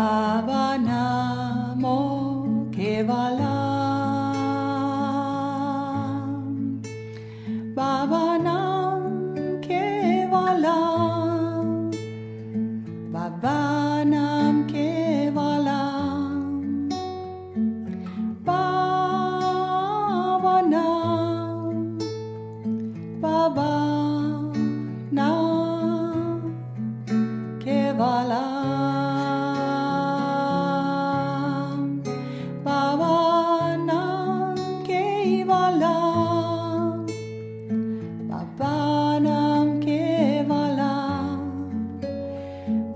sabana mo que bala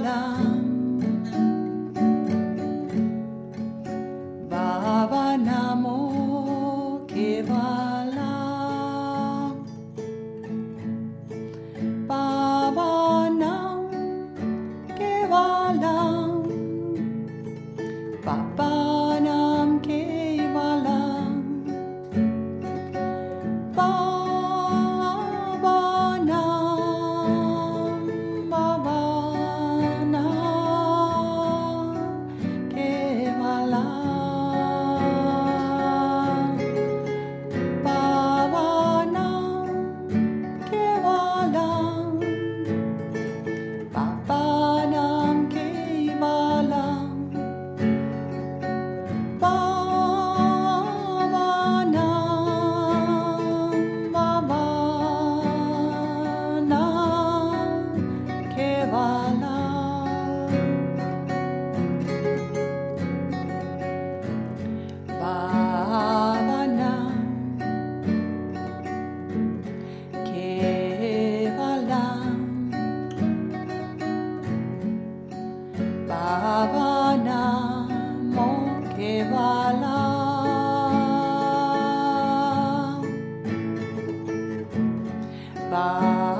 Bala. Baba Namo Kevala. Baba Nam Kevala. Baba far.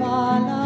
Bala.